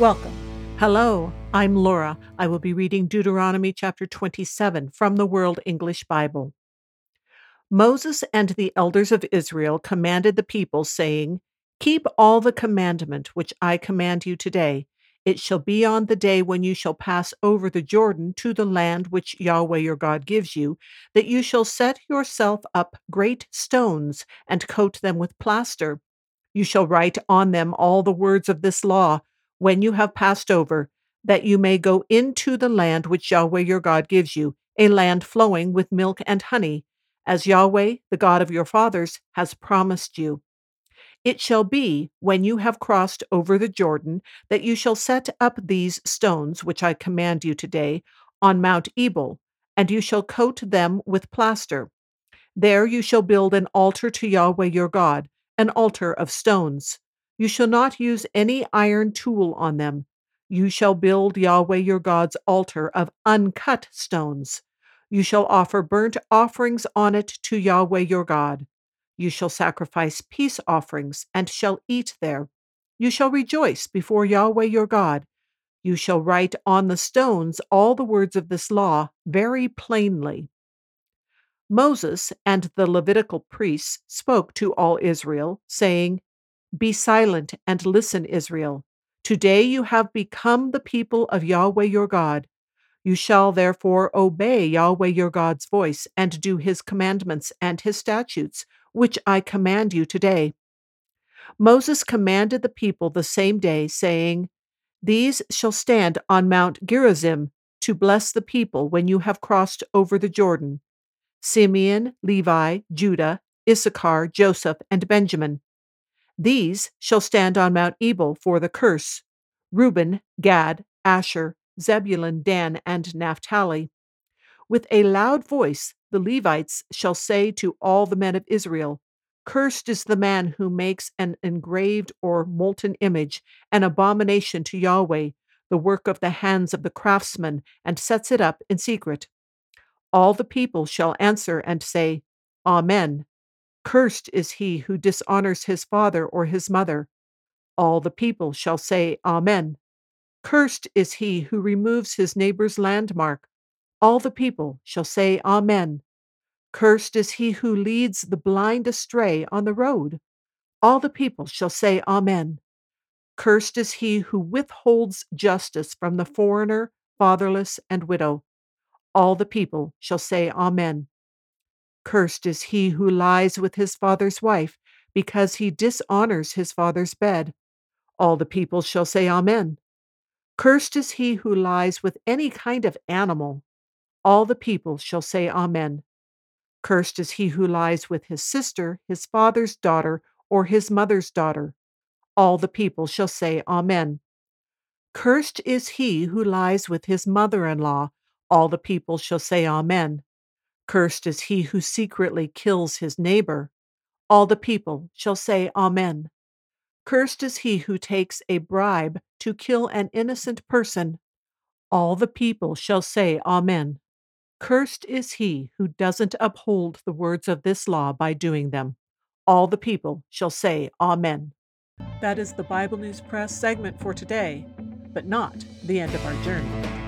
Welcome. Hello, I'm Laura. I will be reading Deuteronomy chapter 27 from the World English Bible. Moses and the elders of Israel commanded the people, saying, Keep all the commandment which I command you today. It shall be on the day when you shall pass over the Jordan to the land which Yahweh your God gives you, that you shall set yourself up great stones and coat them with plaster. You shall write on them all the words of this law when you have passed over, that you may go into the land which Yahweh your God gives you, a land flowing with milk and honey, as Yahweh, the God of your fathers, has promised you. It shall be, when you have crossed over the Jordan, that you shall set up these stones, which I command you today, on Mount Ebal, and you shall coat them with plaster. There you shall build an altar to Yahweh your God, an altar of stones. You shall not use any iron tool on them. You shall build Yahweh your God's altar of uncut stones. You shall offer burnt offerings on it to Yahweh your God. You shall sacrifice peace offerings and shall eat there. You shall rejoice before Yahweh your God. You shall write on the stones all the words of this law very plainly. Moses and the Levitical priests spoke to all Israel, saying, be silent and listen, Israel. Today you have become the people of Yahweh your God. You shall therefore obey Yahweh your God's voice and do his commandments and his statutes, which I command you today. Moses commanded the people the same day, saying, These shall stand on Mount Gerizim to bless the people when you have crossed over the Jordan Simeon, Levi, Judah, Issachar, Joseph, and Benjamin. These shall stand on Mount Ebal for the curse Reuben, Gad, Asher, Zebulun, Dan, and Naphtali. With a loud voice, the Levites shall say to all the men of Israel, Cursed is the man who makes an engraved or molten image, an abomination to Yahweh, the work of the hands of the craftsman, and sets it up in secret. All the people shall answer and say, Amen. Cursed is he who dishonors his father or his mother. All the people shall say, Amen. Cursed is he who removes his neighbor's landmark. All the people shall say, Amen. Cursed is he who leads the blind astray on the road. All the people shall say, Amen. Cursed is he who withholds justice from the foreigner, fatherless, and widow. All the people shall say, Amen. Cursed is he who lies with his father's wife, because he dishonors his father's bed. All the people shall say, Amen. Cursed is he who lies with any kind of animal. All the people shall say, Amen. Cursed is he who lies with his sister, his father's daughter, or his mother's daughter. All the people shall say, Amen. Cursed is he who lies with his mother in law. All the people shall say, Amen. Cursed is he who secretly kills his neighbor. All the people shall say, Amen. Cursed is he who takes a bribe to kill an innocent person. All the people shall say, Amen. Cursed is he who doesn't uphold the words of this law by doing them. All the people shall say, Amen. That is the Bible News Press segment for today, but not the end of our journey.